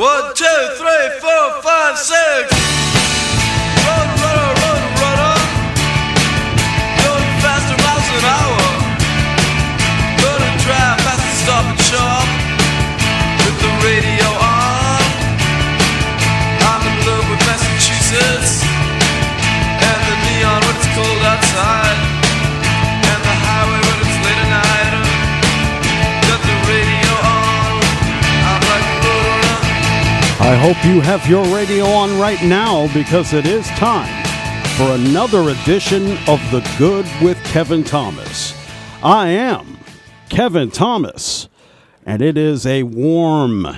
One, two, three, four, five, six. Hope you have your radio on right now because it is time for another edition of The Good with Kevin Thomas. I am Kevin Thomas, and it is a warm,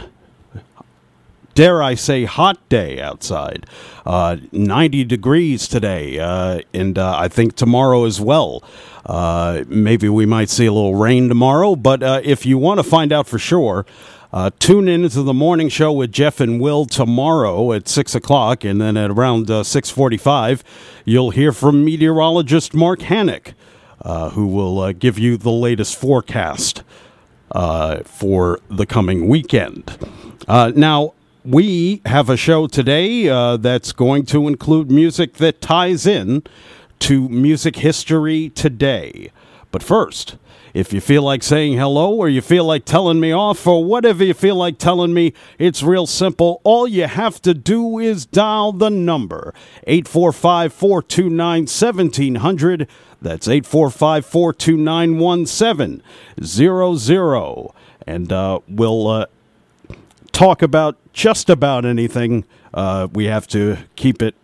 dare I say, hot day outside. Uh, 90 degrees today, uh, and uh, I think tomorrow as well. Uh, maybe we might see a little rain tomorrow, but uh, if you want to find out for sure, uh, tune in to the morning show with Jeff and Will tomorrow at six o'clock, and then at around uh, six forty-five, you'll hear from meteorologist Mark Hannick, uh, who will uh, give you the latest forecast uh, for the coming weekend. Uh, now, we have a show today that's going to include music that ties in to music history today. But first, if you feel like saying hello or you feel like telling me off or whatever you feel like telling me, it's real simple. All you have to do is dial the number 845 429 1700. That's 845 429 1700. And uh, we'll uh, talk about just about anything. Uh, we have to keep it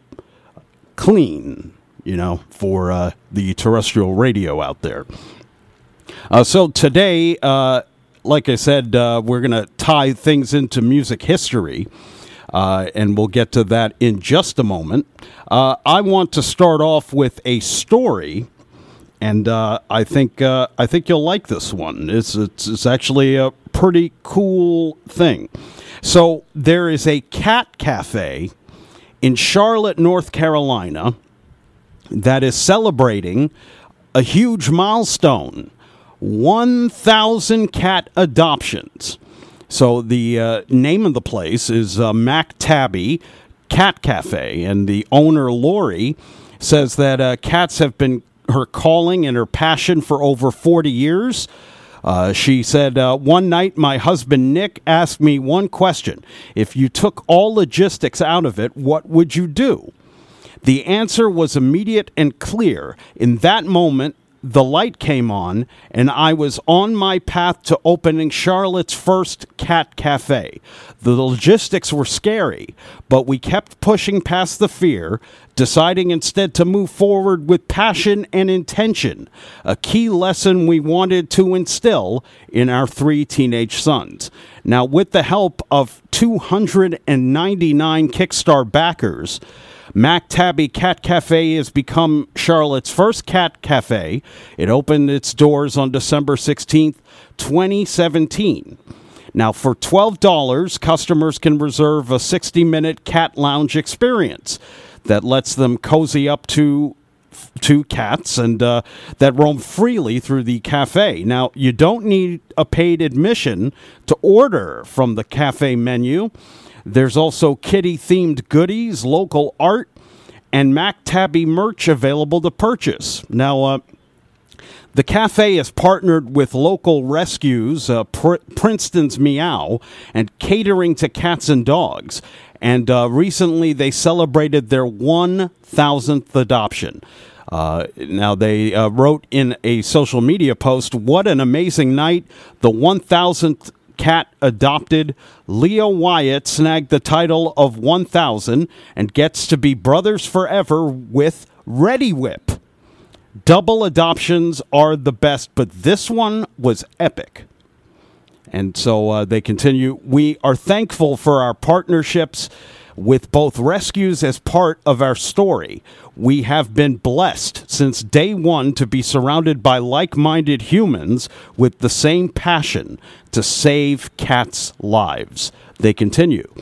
clean, you know, for uh, the terrestrial radio out there. Uh, so today, uh, like I said, uh, we're going to tie things into music history, uh, and we'll get to that in just a moment. Uh, I want to start off with a story, and uh, I think I think you'll like this one. It's, it's it's actually a pretty cool thing. So there is a cat cafe in Charlotte, North Carolina, that is celebrating a huge milestone 1,000 cat adoptions. So the uh, name of the place is uh, Mac Tabby Cat Cafe, and the owner, Lori, says that uh, cats have been her calling and her passion for over 40 years. Uh, she said, uh, One night, my husband Nick asked me one question If you took all logistics out of it, what would you do? The answer was immediate and clear. In that moment, the light came on, and I was on my path to opening Charlotte's first cat cafe. The logistics were scary, but we kept pushing past the fear, deciding instead to move forward with passion and intention, a key lesson we wanted to instill in our three teenage sons. Now, with the help of 299 Kickstarter backers, Mac Tabby Cat Cafe has become Charlotte's first cat cafe. It opened its doors on December 16th, 2017. Now, for $12, customers can reserve a 60 minute cat lounge experience that lets them cozy up to two cats and uh, that roam freely through the cafe. Now, you don't need a paid admission to order from the cafe menu. There's also kitty themed goodies, local art, and Mac Tabby merch available to purchase. Now, uh, the cafe has partnered with local rescues, uh, Pr- Princeton's Meow, and catering to cats and dogs. And uh, recently they celebrated their 1,000th adoption. Uh, now, they uh, wrote in a social media post, What an amazing night! The 1,000th cat adopted. Leo Wyatt snagged the title of 1000 and gets to be brothers forever with Ready Whip. Double adoptions are the best, but this one was epic. And so uh, they continue. We are thankful for our partnerships with both rescues as part of our story. We have been blessed since day one to be surrounded by like minded humans with the same passion to save cats' lives. They continue.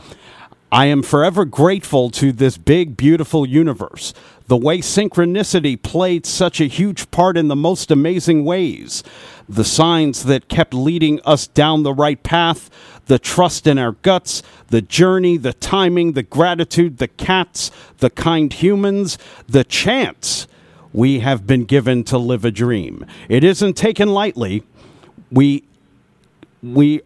I am forever grateful to this big, beautiful universe. The way synchronicity played such a huge part in the most amazing ways. The signs that kept leading us down the right path, the trust in our guts, the journey, the timing, the gratitude, the cats, the kind humans, the chance we have been given to live a dream. It isn't taken lightly. We we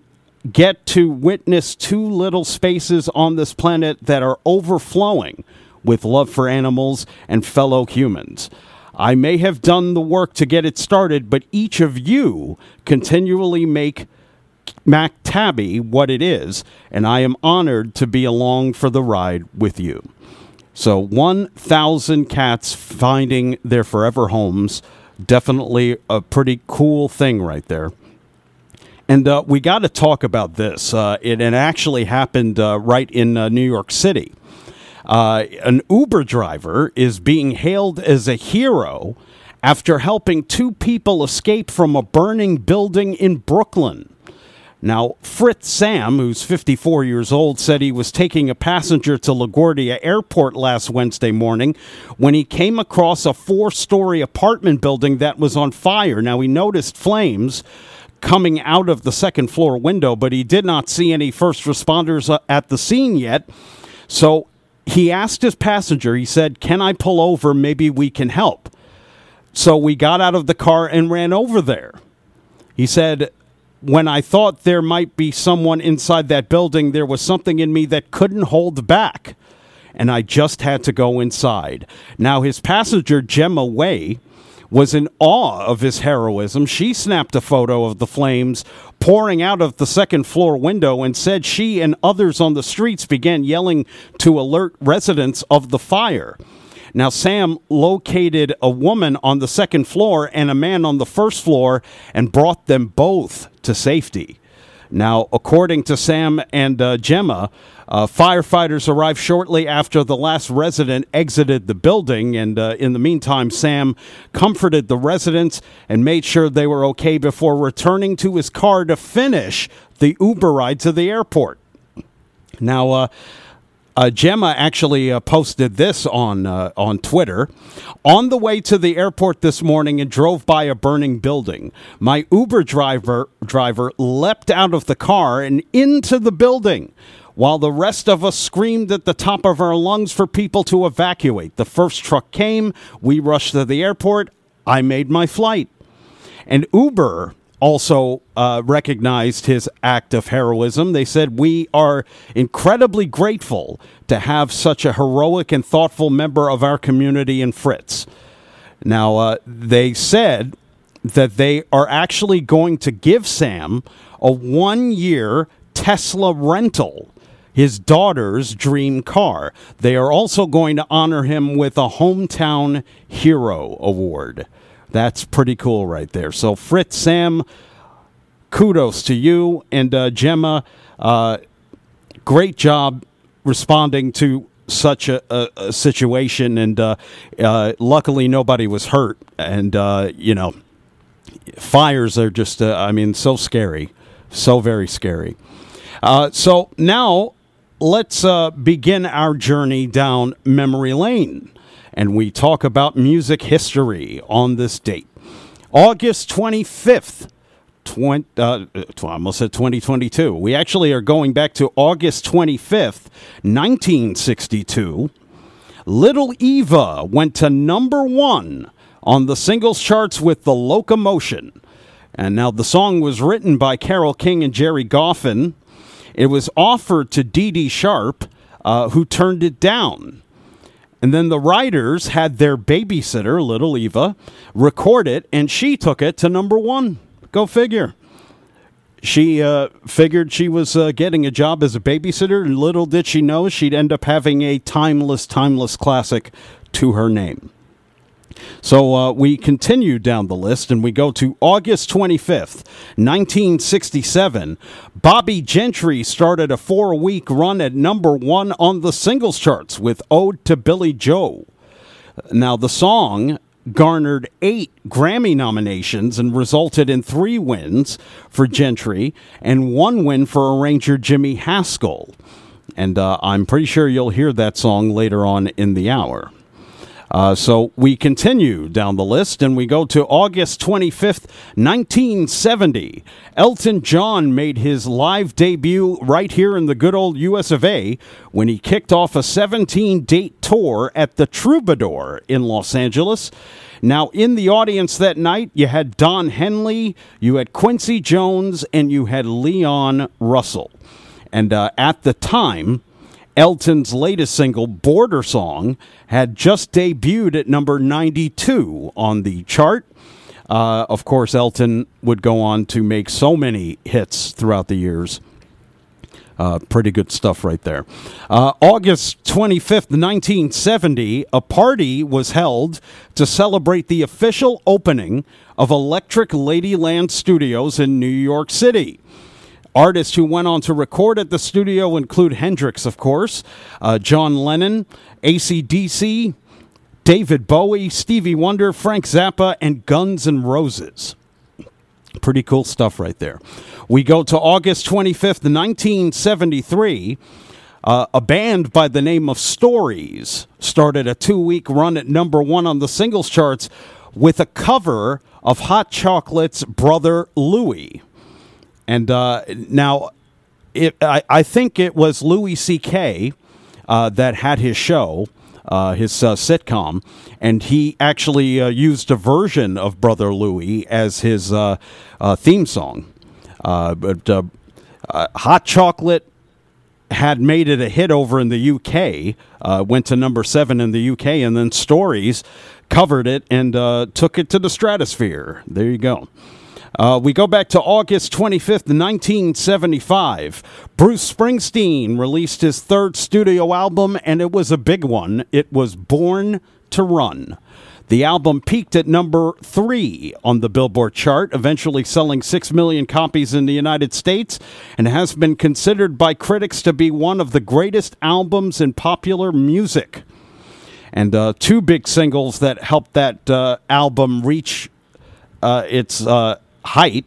get to witness two little spaces on this planet that are overflowing with love for animals and fellow humans. I may have done the work to get it started, but each of you continually make Mac Tabby what it is, and I am honored to be along for the ride with you. So, 1,000 cats finding their forever homes. Definitely a pretty cool thing right there. And uh, we got to talk about this. Uh, it, it, actually happened uh, right in uh, New York City. Uh, an Uber driver is being hailed as a hero after helping two people escape from a burning building in Brooklyn. Now, Fritz Sam, who's 54 years old, said he was taking a passenger to LaGuardia Airport last Wednesday morning when he came across a four story apartment building that was on fire. Now, he noticed flames coming out of the second floor window, but he did not see any first responders uh, at the scene yet. So he asked his passenger, he said, Can I pull over? Maybe we can help. So we got out of the car and ran over there. He said, When I thought there might be someone inside that building, there was something in me that couldn't hold back. And I just had to go inside. Now, his passenger, Gemma Way, was in awe of his heroism. She snapped a photo of the flames pouring out of the second floor window and said she and others on the streets began yelling to alert residents of the fire. Now, Sam located a woman on the second floor and a man on the first floor and brought them both to safety. Now, according to Sam and uh, Gemma, uh, firefighters arrived shortly after the last resident exited the building, and uh, in the meantime, Sam comforted the residents and made sure they were okay before returning to his car to finish the Uber ride to the airport. Now, uh, Gemma actually uh, posted this on uh, on Twitter. On the way to the airport this morning and drove by a burning building. My Uber driver driver leapt out of the car and into the building while the rest of us screamed at the top of our lungs for people to evacuate. The first truck came, we rushed to the airport, I made my flight. And Uber also uh, recognized his act of heroism. They said, We are incredibly grateful to have such a heroic and thoughtful member of our community in Fritz. Now, uh, they said that they are actually going to give Sam a one year Tesla rental his daughter's dream car. They are also going to honor him with a Hometown Hero Award. That's pretty cool right there. So, Fritz, Sam, kudos to you. And uh, Gemma, uh, great job responding to such a, a, a situation. And uh, uh luckily, nobody was hurt. And, uh, you know, fires are just, uh, I mean, so scary. So very scary. so now let's begin our journey down memory lane. And we talk about music history on this date. August 25th, 20, uh, I almost said 2022. We actually are going back to August 25th, 1962. Little Eva went to number one on the singles charts with The Locomotion. And now the song was written by Carole King and Gerry Goffin. It was offered to Dee Dee Sharp, uh, who turned it down. And then the writers had their babysitter, Little Eva, record it, and she took it to number one. Go figure. She uh, figured she was uh, getting a job as a babysitter, and little did she know she'd end up having a timeless, timeless classic to her name. So uh, we continue down the list and we go to August 25th, 1967. Bobbie Gentry started a four week run at number one on the singles charts with Ode to Billie Joe. Now, the song garnered eight Grammy nominations and resulted in three wins for Gentry and one win for arranger Jimmy Haskell. And uh, I'm pretty sure you'll hear that song later on in the hour. Uh, so we continue down the list and we go to August 25th, 1970. Elton John made his live debut right here in the good old US of A when he kicked off a 17 date tour at the Troubadour in Los Angeles. Now, in the audience that night, you had Don Henley, you had Quincy Jones, and you had Leon Russell. And uh, at the time, Elton's latest single, Border Song, had just debuted at number 92 on the chart. Uh, of course, Elton would go on to make so many hits throughout the years. Uh, pretty good stuff right there. Uh, August 25th, 1970, a party was held to celebrate the official opening of Electric Ladyland Studios in New York City. Artists who went on to record at the studio include Hendrix, of course, uh, John Lennon, ACDC, David Bowie, Stevie Wonder, Frank Zappa, and Guns N' Roses. Pretty cool stuff right there. We go to August 25th, 1973. Uh, a band by the name of Stories started a two week run at number one on the singles charts with a cover of Hot Chocolate's Brother Louie. And uh, now, it, I, I, think it was Louis C.K. Uh, that had his show, uh, his uh, sitcom, and he actually uh, used a version of Brother Louie as his uh, theme song. but Hot Chocolate had made it a hit over in the UK, went to number seven in the UK, and then Stories covered it and took it to the stratosphere. There you go. Uh, we go back to August 25th, 1975. Bruce Springsteen released his third studio album, and it was a big one. It was Born to Run. The album peaked at number three on the Billboard chart, eventually selling 6 million copies in the United States, and has been considered by critics to be one of the greatest albums in popular music. And uh, two big singles that helped that uh, album reach uh, its uh, height,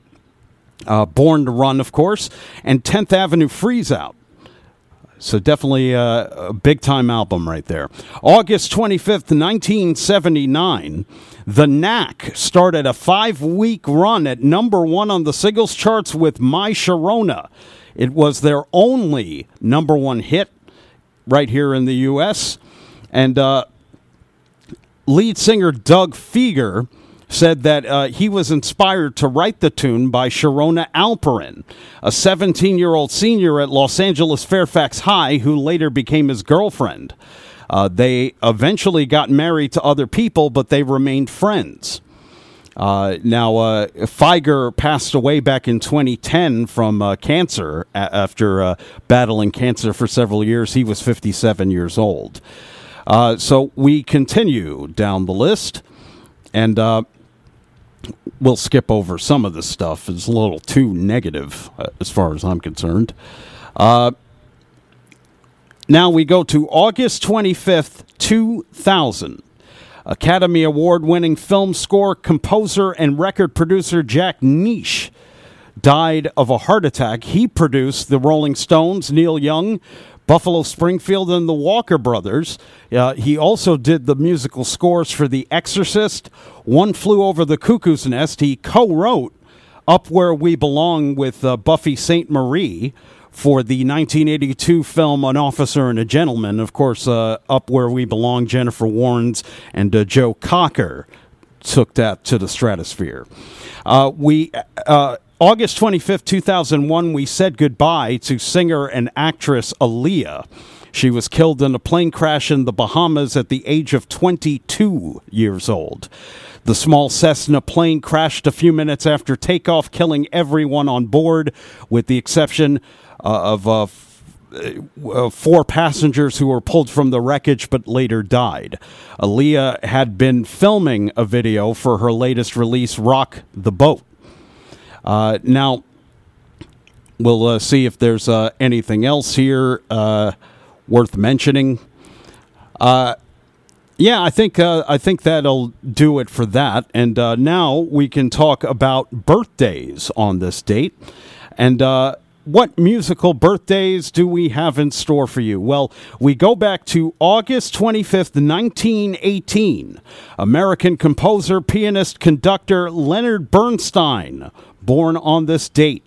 uh, Born to Run, of course, and 10th Avenue Freeze Out. So definitely a, a big time album right there. August 25th, 1979, The Knack started a five week run at number one on the singles charts with My Sharona. It was their only number one hit right here in the U.S. And uh, lead singer Doug Fieger said that uh, he was inspired to write the tune by Sharona Alperin, a 17 year old senior at Los Angeles Fairfax High who later became his girlfriend. Uh, they eventually got married to other people, but they remained friends. Uh, now, uh, Fieger passed away back in 2010 from uh, cancer a- after uh, battling cancer for several years. He was 57 years old. Uh, so we continue down the list. And uh, we'll skip over some of this stuff. It's a little too negative uh, as far as I'm concerned. Uh, now we go to August 25th, 2000. Academy Award winning film score, composer, and record producer Jack Nitzsche died of a heart attack. He produced the Rolling Stones, Neil Young, Buffalo Springfield, and the Walker Brothers. Uh, he also did the musical scores for The Exorcist, One Flew Over the Cuckoo's Nest. He co wrote Up Where We Belong with uh, Buffy Sainte-Marie for the 1982 film An Officer and a Gentleman. Of course, uh, Up Where We Belong, Jennifer Warnes and uh, Joe Cocker took that to the stratosphere. Uh, we uh, August 25th, 2001, we said goodbye to singer and actress Aaliyah. She was killed in a plane crash in the Bahamas at the age of 22 years old. The small Cessna plane crashed a few minutes after takeoff, killing everyone on board, with the exception uh, of uh, uh, four passengers who were pulled from the wreckage but later died. Aaliyah had been filming a video for her latest release, Rock the Boat. Uh, now, we'll uh, see if there's uh, anything else here uh, worth mentioning. Uh, yeah, I think uh, I think that'll do it for that. And now we can talk about birthdays on this date. And what musical birthdays do we have in store for you? Well, we go back to August 25th, 1918. American composer, pianist, conductor Leonard Bernstein, born on this date.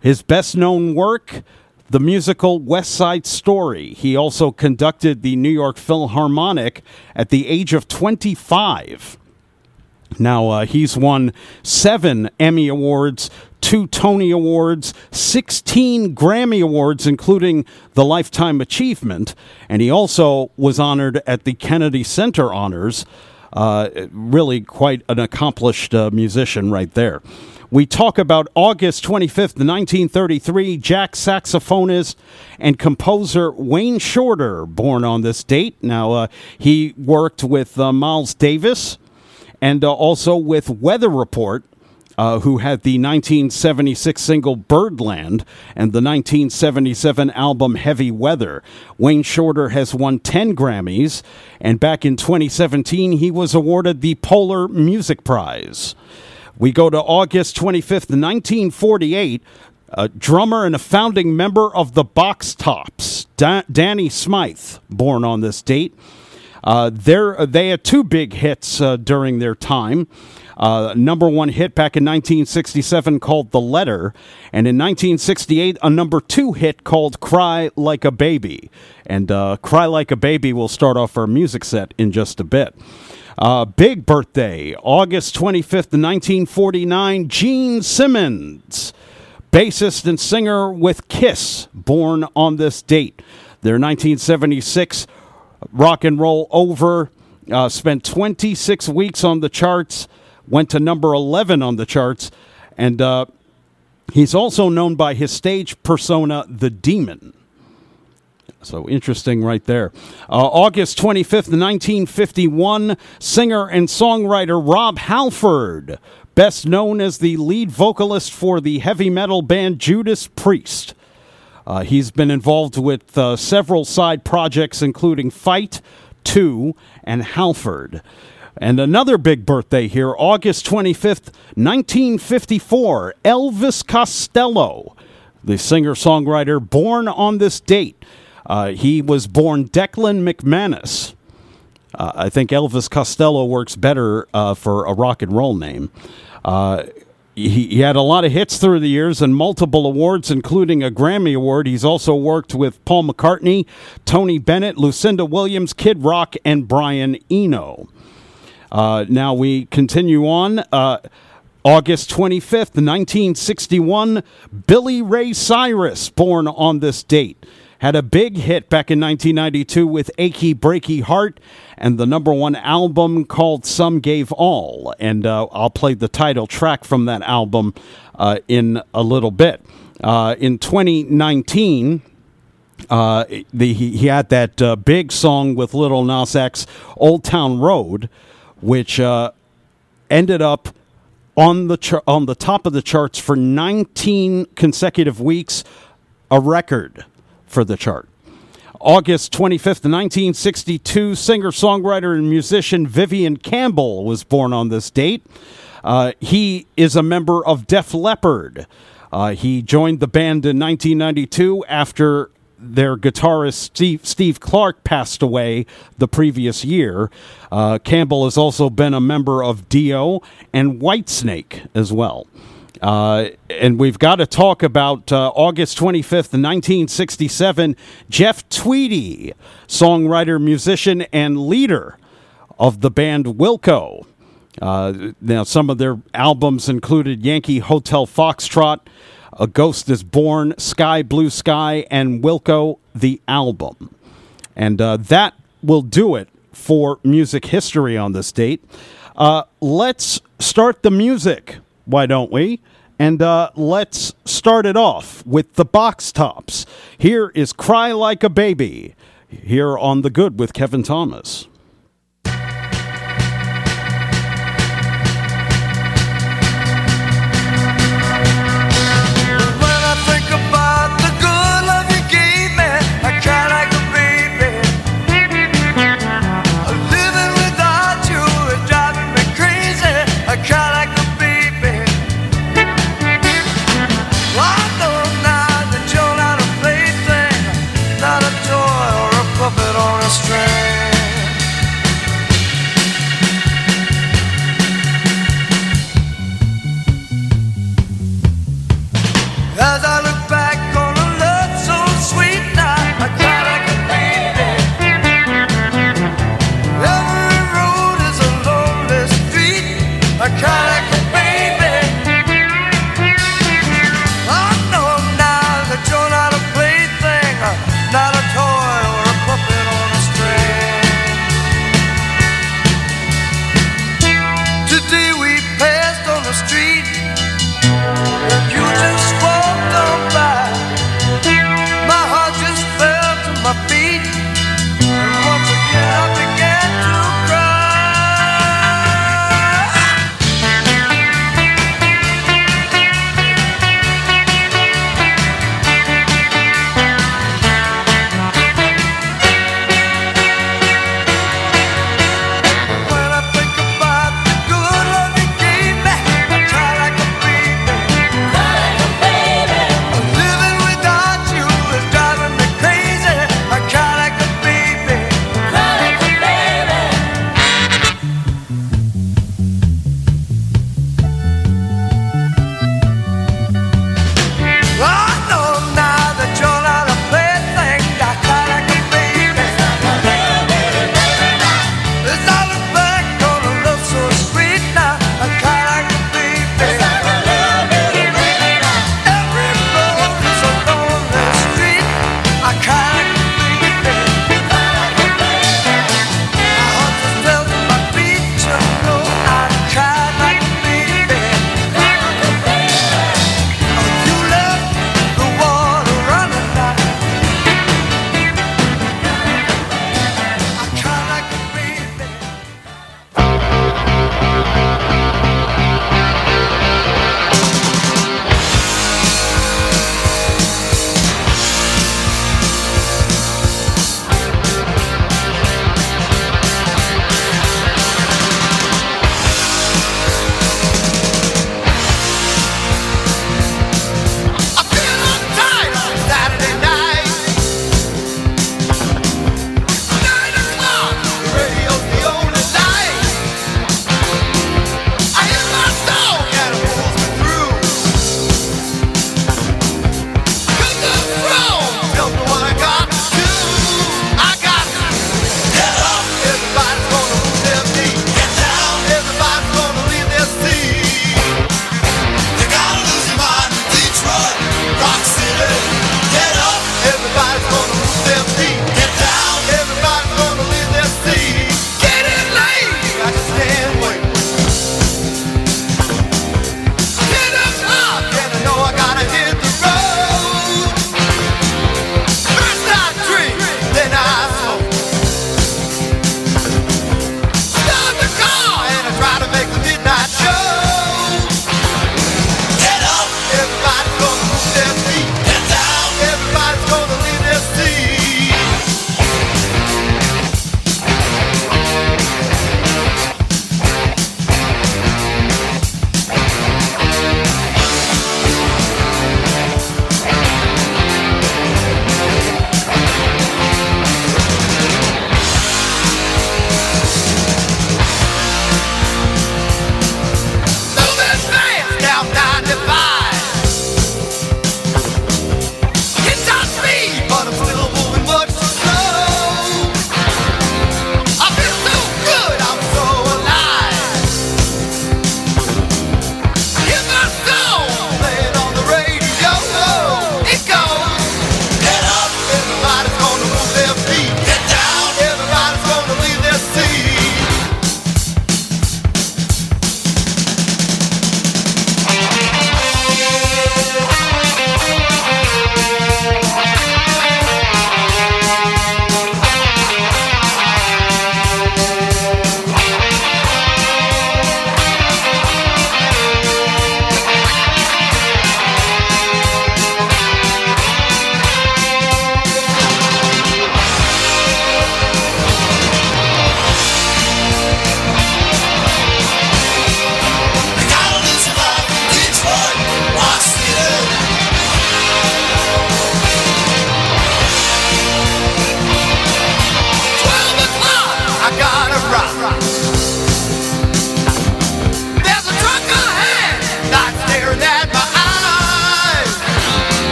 His best known work, the musical West Side Story. He also conducted the New York Philharmonic at the age of 25. Now, uh, he's won seven Emmy Awards, two Tony Awards, 16 Grammy Awards, including the Lifetime Achievement, and he also was honored at the Kennedy Center Honors. Uh, really quite an accomplished uh, musician right there. We talk about August 25th, 1933, Jazz saxophonist and composer Wayne Shorter, born on this date. Now, uh, he worked with uh, Miles Davis and uh, also with Weather Report. Uh, who had the 1976 single Birdland and the 1977 album Heavy Weather. Wayne Shorter has won 10 Grammys, and back in 2017, he was awarded the Polar Music Prize. We go to August 25th, 1948. A drummer and a founding member of the Box Tops, da- Danny Smythe, born on this date. Uh, they had two big hits uh, during their time. Uh, number one hit back in 1967 called The Letter, and in 1968, a number two hit called Cry Like a Baby. And uh, Cry Like a Baby will start off our music set in just a bit. Uh, big birthday, August 25th, 1949, Gene Simmons, bassist and singer with Kiss, born on this date. Their 1976 rock and roll over, uh, spent 26 weeks on the charts, went to number 11 on the charts, and uh, he's also known by his stage persona, The Demon. So interesting right there. Uh, August 25th, 1951, singer and songwriter Rob Halford, best known as the lead vocalist for the heavy metal band Judas Priest. Uh, he's been involved with uh, several side projects, including Fight, 2, and Halford. And another big birthday here, August 25th, 1954, Elvis Costello, the singer songwriter born on this date. Uh, he was born Declan McManus. Uh, I think Elvis Costello works better uh, for a rock and roll name. Uh, he, he, had a lot of hits through the years and multiple awards, including a Grammy Award. He's also worked with Paul McCartney, Tony Bennett, Lucinda Williams, Kid Rock, and Brian Eno. Uh, now we continue on. Uh, August 25th, 1961, Billy Ray Cyrus, born on this date had a big hit back in 1992 with Achy Breaky Heart and the number one album called Some Gave All. And uh, I'll play the title track from that album uh, in a little bit. Uh, in 2019, uh, the, he, he, had that uh, big song with Lil Nas X, Old Town Road, which uh, ended up on the char- on the top of the charts for 19 consecutive weeks, a record for the chart. August 25th, 1962, singer, songwriter, and musician Vivian Campbell was born on this date. Uh, he is a member of Def Leppard. Uh, he joined the band in 1992 after their guitarist Steve, Steve Clark passed away the previous year. Uh, Campbell has also been a member of Dio and Whitesnake as well. Uh, and we've got to talk about uh, August 25th, 1967. Jeff Tweedy, songwriter, musician, and leader of the band Wilco. Uh, now, some of their albums included Yankee Hotel Foxtrot, A Ghost is Born, Sky Blue Sky, and Wilco the Album. And uh, that will do it for music history on this date. Uh, let's start the music why don't we? And uh, let's start it off with the box tops. Here is Cry Like a Baby, here on The Good with Kevin Thomas.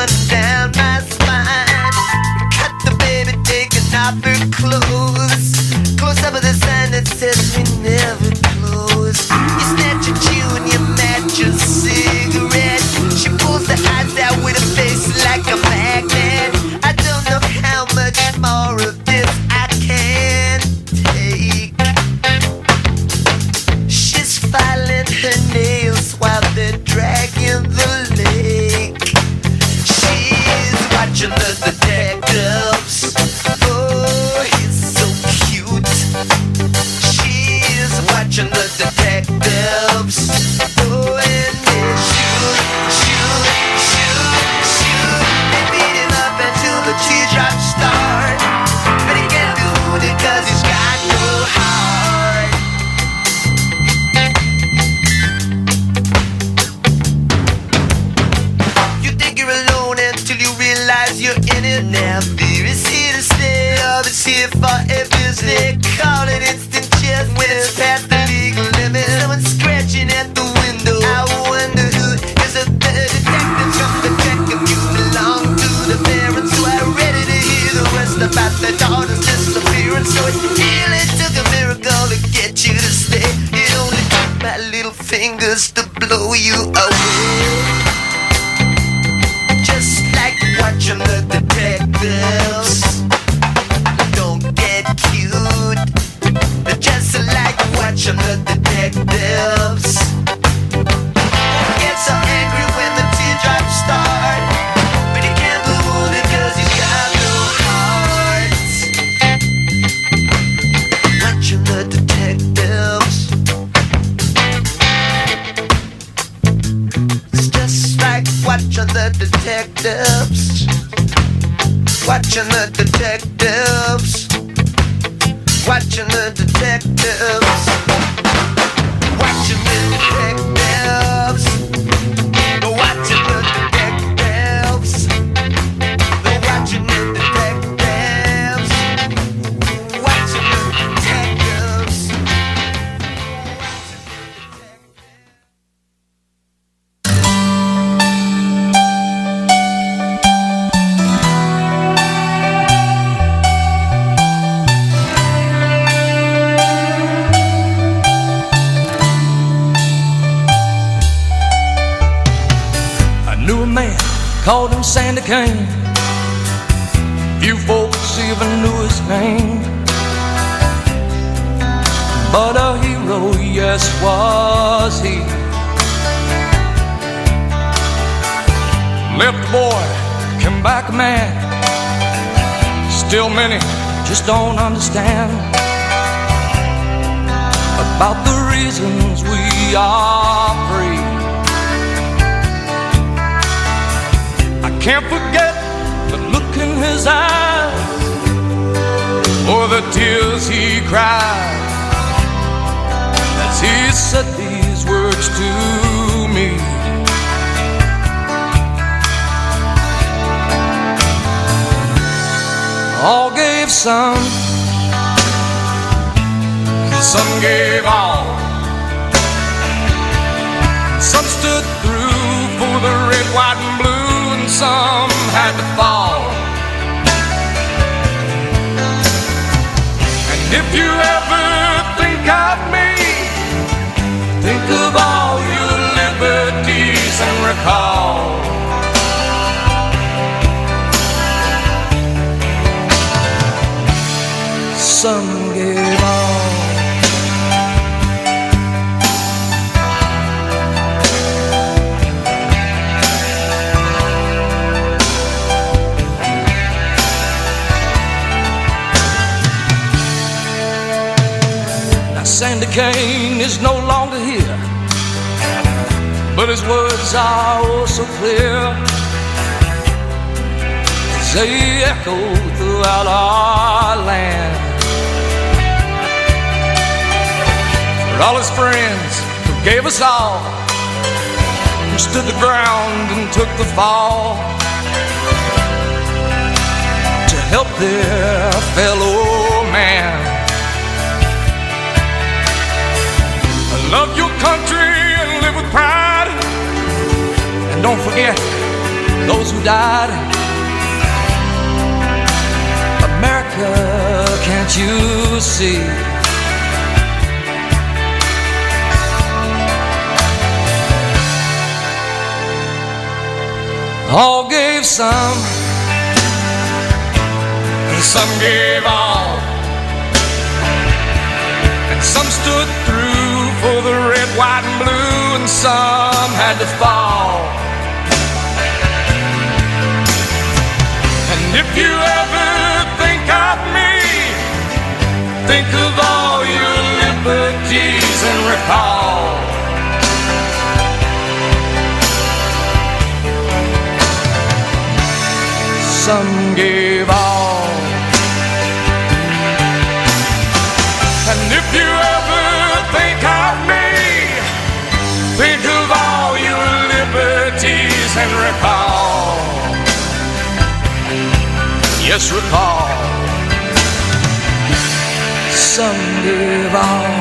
running down my spine. Cut the baby, take. Close up with the sign that says just don't understand about the reasons we are free. I can't forget the look in his eyes or the tears he cried as he said these words to All gave some, some gave all. Some stood through for the red, white, and blue, and some had to fall. And if you ever Some gave all. Now Sandy Kane is no longer here, but his words are oh so clear they echo throughout our land. For all his friends who gave us all, who stood the ground and took the fall to help their fellow man. I Love your country and live with pride. And don't forget those who died. America, can't you see? All gave some, and some gave all. And some stood through for the red, white, and blue, and some had to fall. And if you ever think of me, think of all your liberties and recall. Some gave all. And if you ever think of me, think of all your liberties and recall. Yes, recall. Some give all.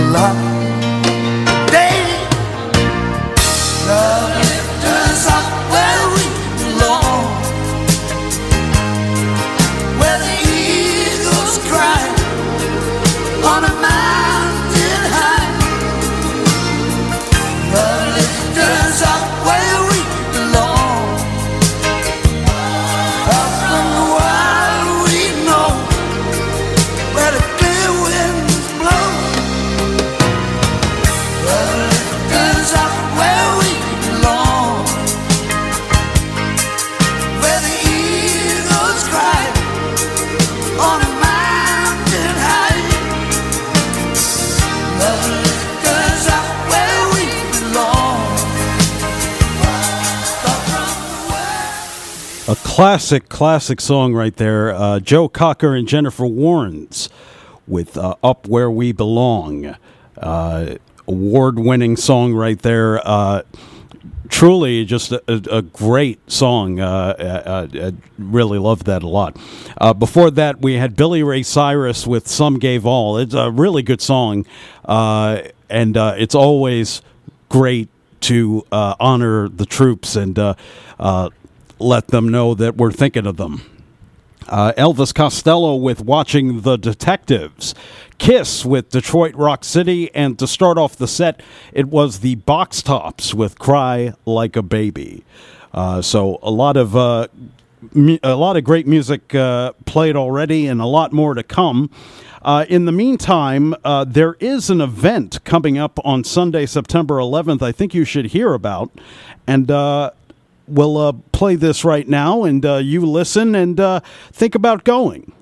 Alive. Day, classic, classic song right there. Uh, Joe Cocker and Jennifer Warnes with uh, Up Where We Belong. Uh, Award winning song right there. Uh, truly just a, a, great song. Uh, uh, uh, I really loved that a lot. Before that, we had Billy Ray Cyrus with Some Gave All. It's a really good song, and it's always great to honor the troops and uh, let them know that we're thinking of them. Uh, Elvis Costello with Watching the Detectives. Kiss with Detroit Rock City. And to start off the set, it was the Box Tops with Cry Like a Baby. Uh, so a lot of. Uh, a lot of great music uh, played already, and a lot more to come. Uh, in the meantime, uh, there is an event coming up on Sunday, September 11th. I think you should hear about, and uh, we'll uh, play this right now, and uh, you listen and uh, think about going.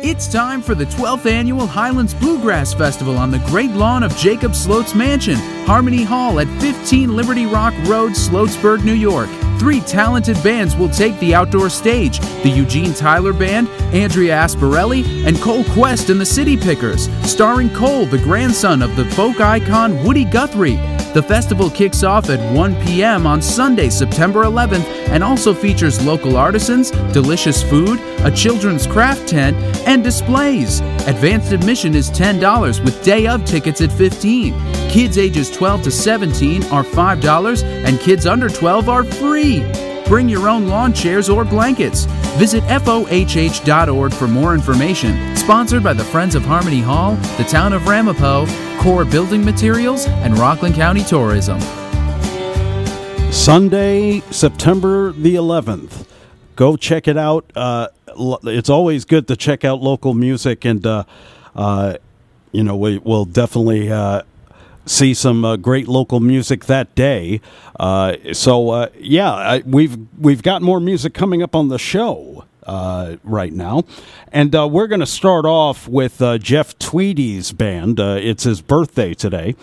It's time for the 12th annual Highlands Bluegrass Festival on the great lawn of Jacob Sloat's mansion, Harmony Hall at 15 Liberty Rock Road, Sloatsburg, New York. Three talented bands will take the outdoor stage the Eugene Tyler Band, Andrea Asparelli, and Cole Quest and the City Pickers, starring Cole, the grandson of the folk icon Woody Guthrie. The festival kicks off at 1 p.m. on Sunday, September 11th, and also features local artisans, delicious food, a children's craft tent, and displays. Advanced admission is $10 with day of tickets at 15. Kids ages 12 to 17 are $5 and kids under 12 are free. Bring your own lawn chairs or blankets. Visit FOHH.org for more information. Sponsored by the Friends of Harmony Hall, the Town of Ramapo, Core Building Materials, and Rockland County Tourism. Sunday, September the 11th. Go check it out. Uh, it's always good to check out local music, and uh, uh, you know we will definitely uh, see some uh, great local music that day. Uh, so uh, yeah, I, we've we've got more music coming up on the show. Uh, right now, and uh, we're going to start off with uh, Jeff Tweedy's band. It's his birthday today,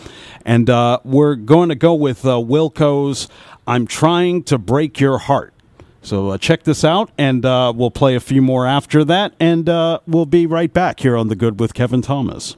and we're going to go with Wilco's "I'm Trying to Break Your Heart." So check this out, and we'll play a few more after that, and we'll be right back here on the Good with Kevin Thomas.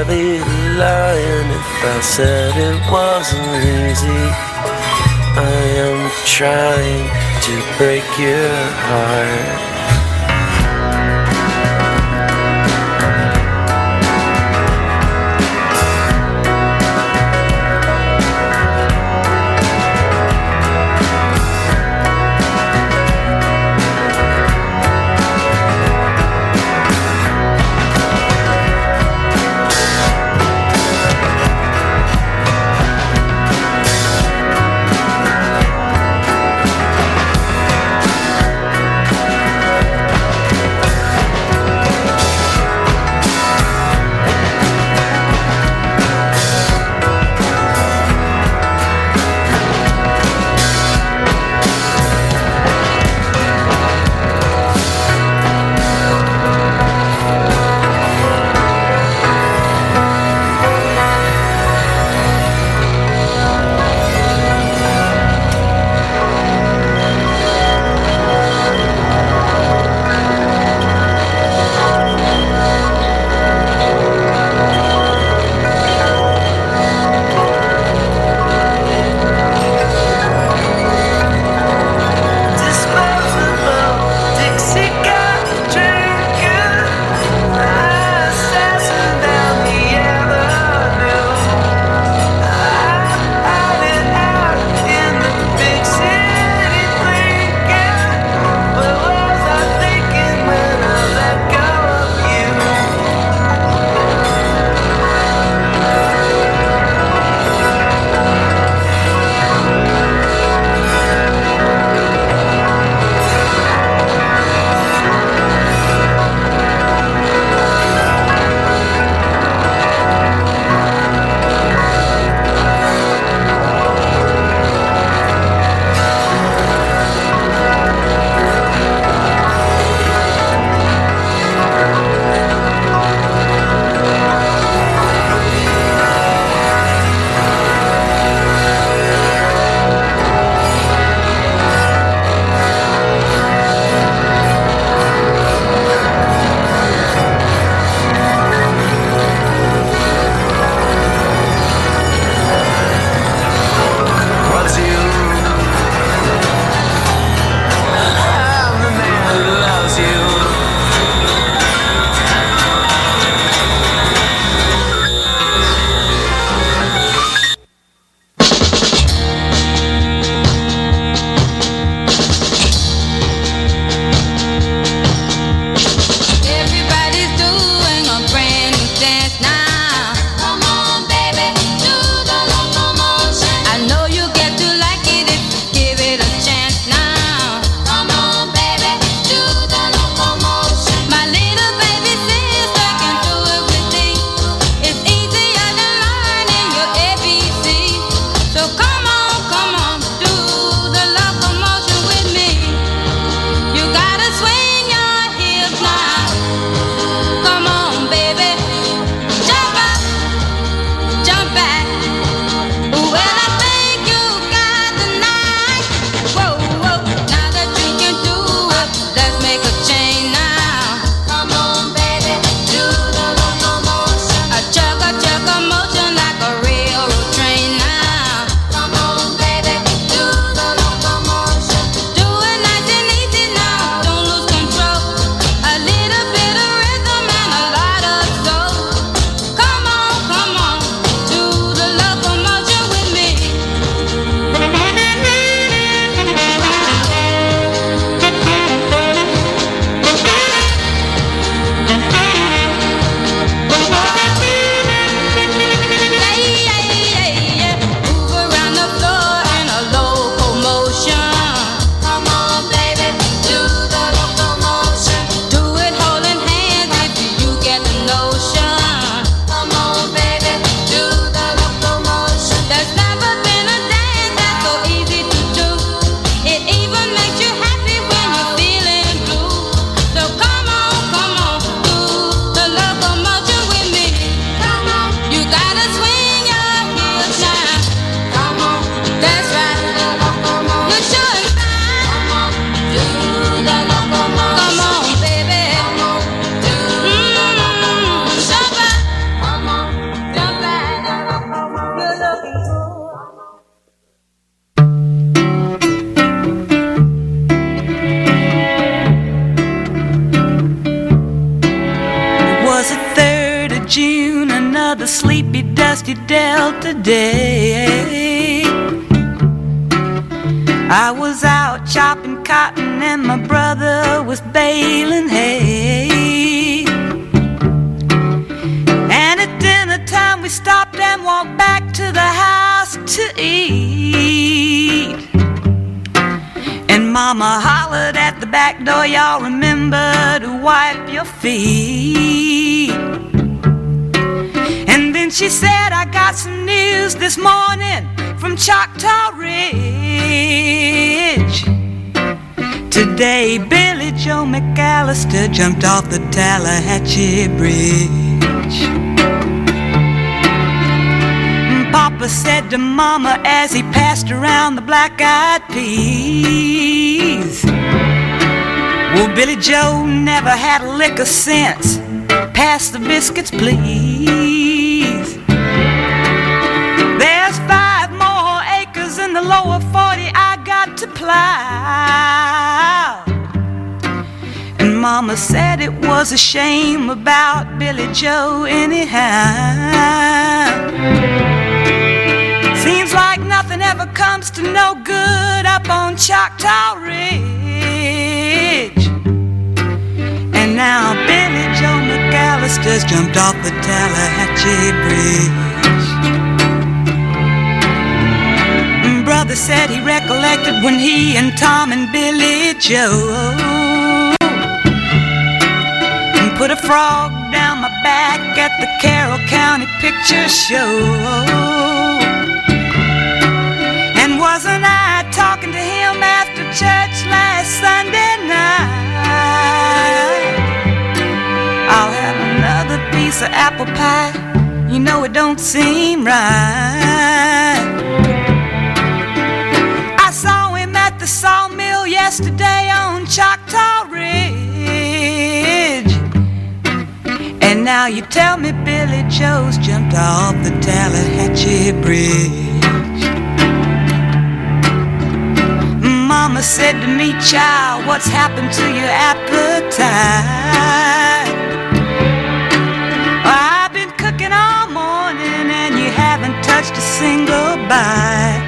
Are be lying if I said it wasn't easy. I am trying to break your heart. She said, I got some news this morning from Choctaw Ridge. Today, Billie Joe McAllister jumped off the Tallahatchie Bridge. Papa said to Mama as he passed around the black eyed peas. Well, Billie Joe never had a lick of sense. Pass the biscuits, please. Plow. And Mama said it was a shame about Billie Joe, anyhow. Seems like nothing ever comes to no good up on Choctaw Ridge. And now Billie Joe McAllister's jumped off the Tallahatchie Bridge. Brother said he recollected when he and Tom and Billie Joe put a frog down my back at the Carroll County Picture Show. And wasn't I talking to him after church last Sunday night? I'll have another piece of apple pie. You know it don't seem right. The sawmill yesterday on Choctaw Ridge. And now you tell me Billie Joe's jumped off the Tallahatchie Bridge. Mama said to me, child, what's happened to your appetite? I've been cooking all morning and you haven't touched a single bite.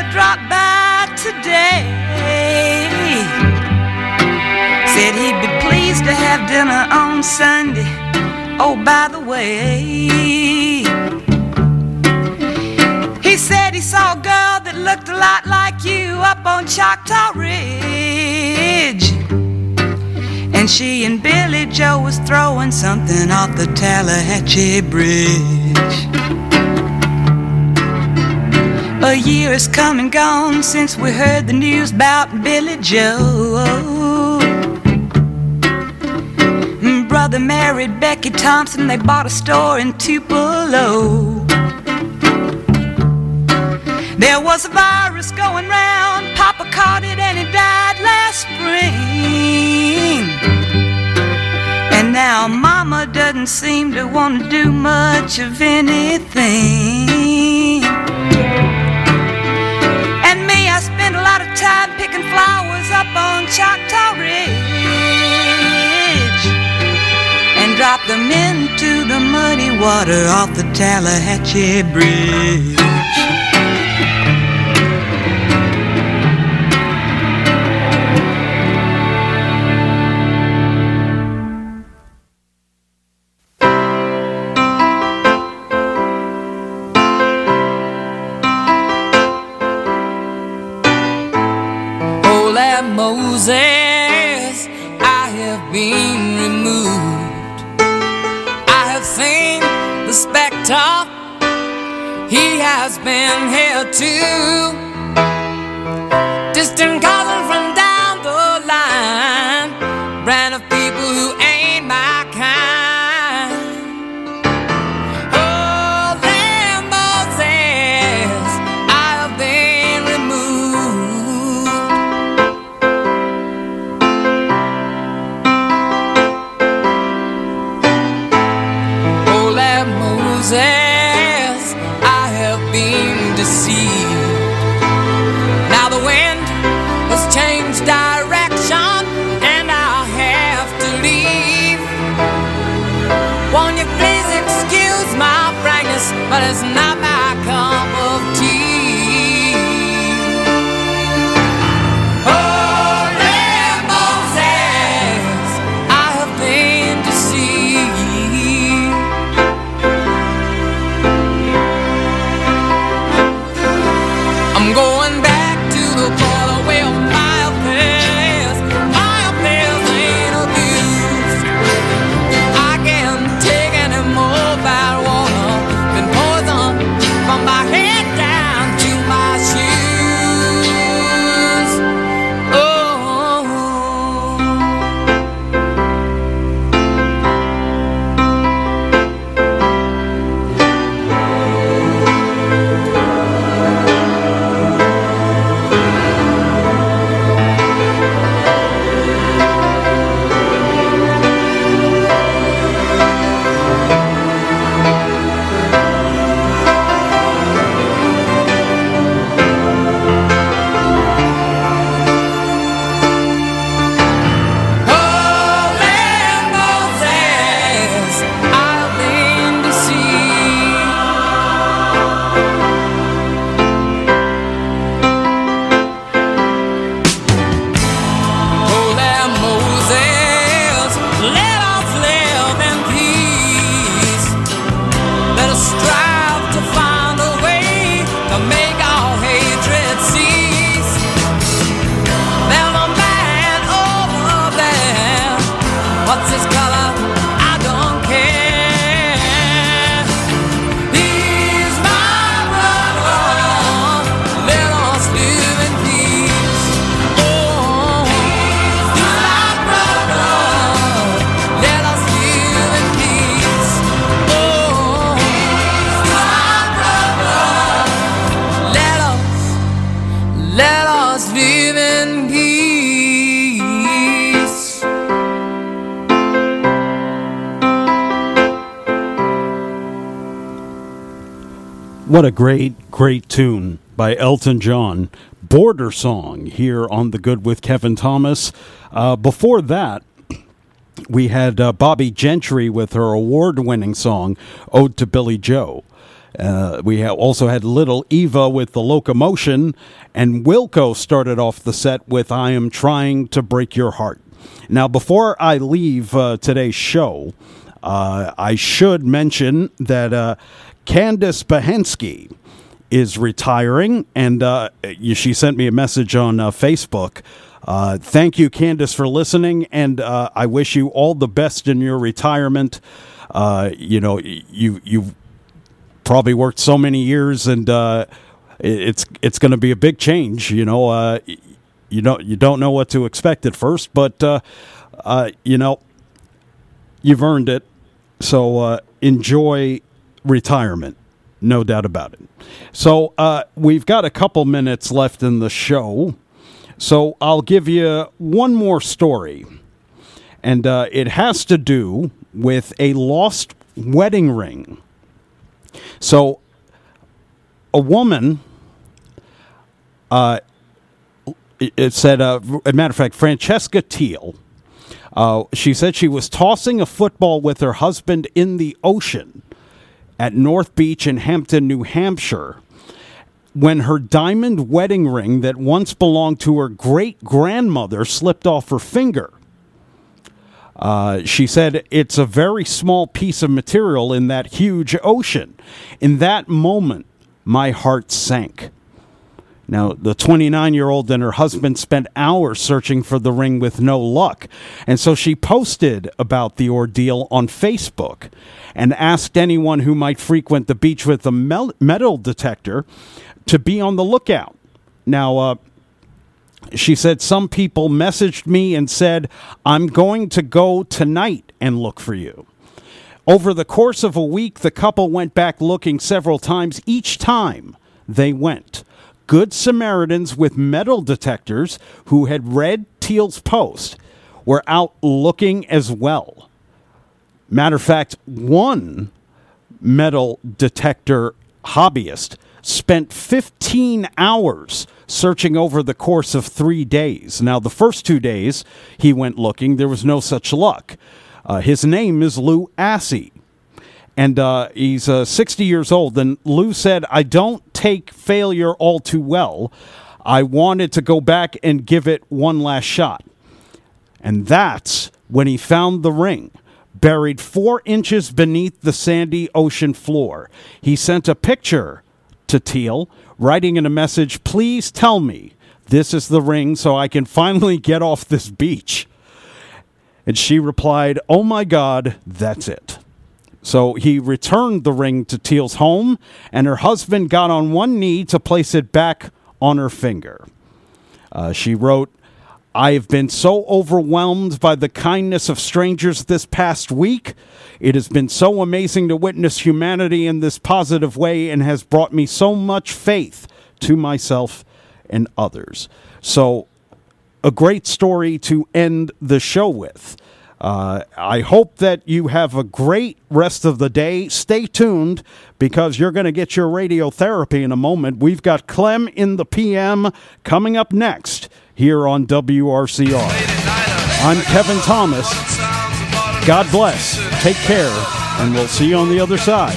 Taylor, dropped by today. Said he'd be pleased to have dinner on Sunday. Oh, by the way, he said he saw a girl that looked a lot like you up on Choctaw Ridge. And she and Billie Joe was throwing something off the Tallahatchie Bridge. A year has come and gone since we heard the news about Billie Joe. Brother married Becky Thompson, they bought a store in Tupelo. There was a virus going round, Papa caught it and he died last spring. And now Mama doesn't seem to want to do much of anything. Time picking flowers up on Choctaw Ridge and drop them into the muddy water off the Tallahatchie Bridge. He has been here too. Distant What a great, great tune by Elton John. Border Song here on The Good with Kevin Thomas. Uh, before that, we had uh, Bobbie Gentry with her award winning song, Ode to Billie Joe. Uh, we ha- also had Little Eva with The Locomotion, and Wilco started off the set with I Am Trying to Break Your Heart. Now, before I leave uh, today's show, uh, I should mention that uh, Candace Behensky is retiring, and uh, she sent me a message on uh, Facebook. Uh, thank you, Candace, for listening, and uh, I wish you all the best in your retirement. Uh, you know, you you've probably worked so many years, and uh, it's it's going to be a big change. You know, you don't you don't know what to expect at first, but you know, you've earned it. So enjoy retirement, no doubt about it. So uh, we've got a couple minutes left in the show, so I'll give you one more story, and uh, it has to do with a lost wedding ring. So, a woman, uh, it, said, uh, a matter of fact, Francesca Teal. Uh, she said she was tossing a football with her husband in the ocean at North Beach in Hampton, New Hampshire, when her diamond wedding ring that once belonged to her great grandmother slipped off her finger. Uh, she said it's a very small piece of material in that huge ocean. In that moment, my heart sank. Now, the 29 year old and her husband spent hours searching for the ring with no luck. And so she posted about the ordeal on Facebook and asked anyone who might frequent the beach with a metal detector to be on the lookout. Now, uh, she said some people messaged me and said, I'm going to go tonight and look for you. Over the course of a week, the couple went back looking several times. Each time they went, Good Samaritans with metal detectors who had read Teal's post were out looking as well. Matter of fact, one metal detector hobbyist spent 15 hours searching over the course of three days. Now, the first two days he went looking, there was no such luck. Uh, his name is Lou Assey. and uh, he's uh, 60 years old. And Lou said, I don't take failure all too well. I wanted to go back and give it one last shot. And that's when he found the ring, buried four inches beneath the sandy ocean floor. He sent a picture to Teal, writing in a message, Please tell me this is the ring so I can finally get off this beach. And she replied, Oh my God, that's it. So he returned the ring to Teal's home, and her husband got on one knee to place it back on her finger. Uh, she wrote, I've been so overwhelmed by the kindness of strangers this past week. It has been so amazing to witness humanity in this positive way and has brought me so much faith to myself and others. So, a great story to end the show with. Uh, I hope that you have a great rest of the day. Stay tuned because you're going to get your radiotherapy in a moment. We've got Clem in the PM coming up next here on WRCR. I'm Kevin Thomas. God bless. Take care, and we'll see you on the other side.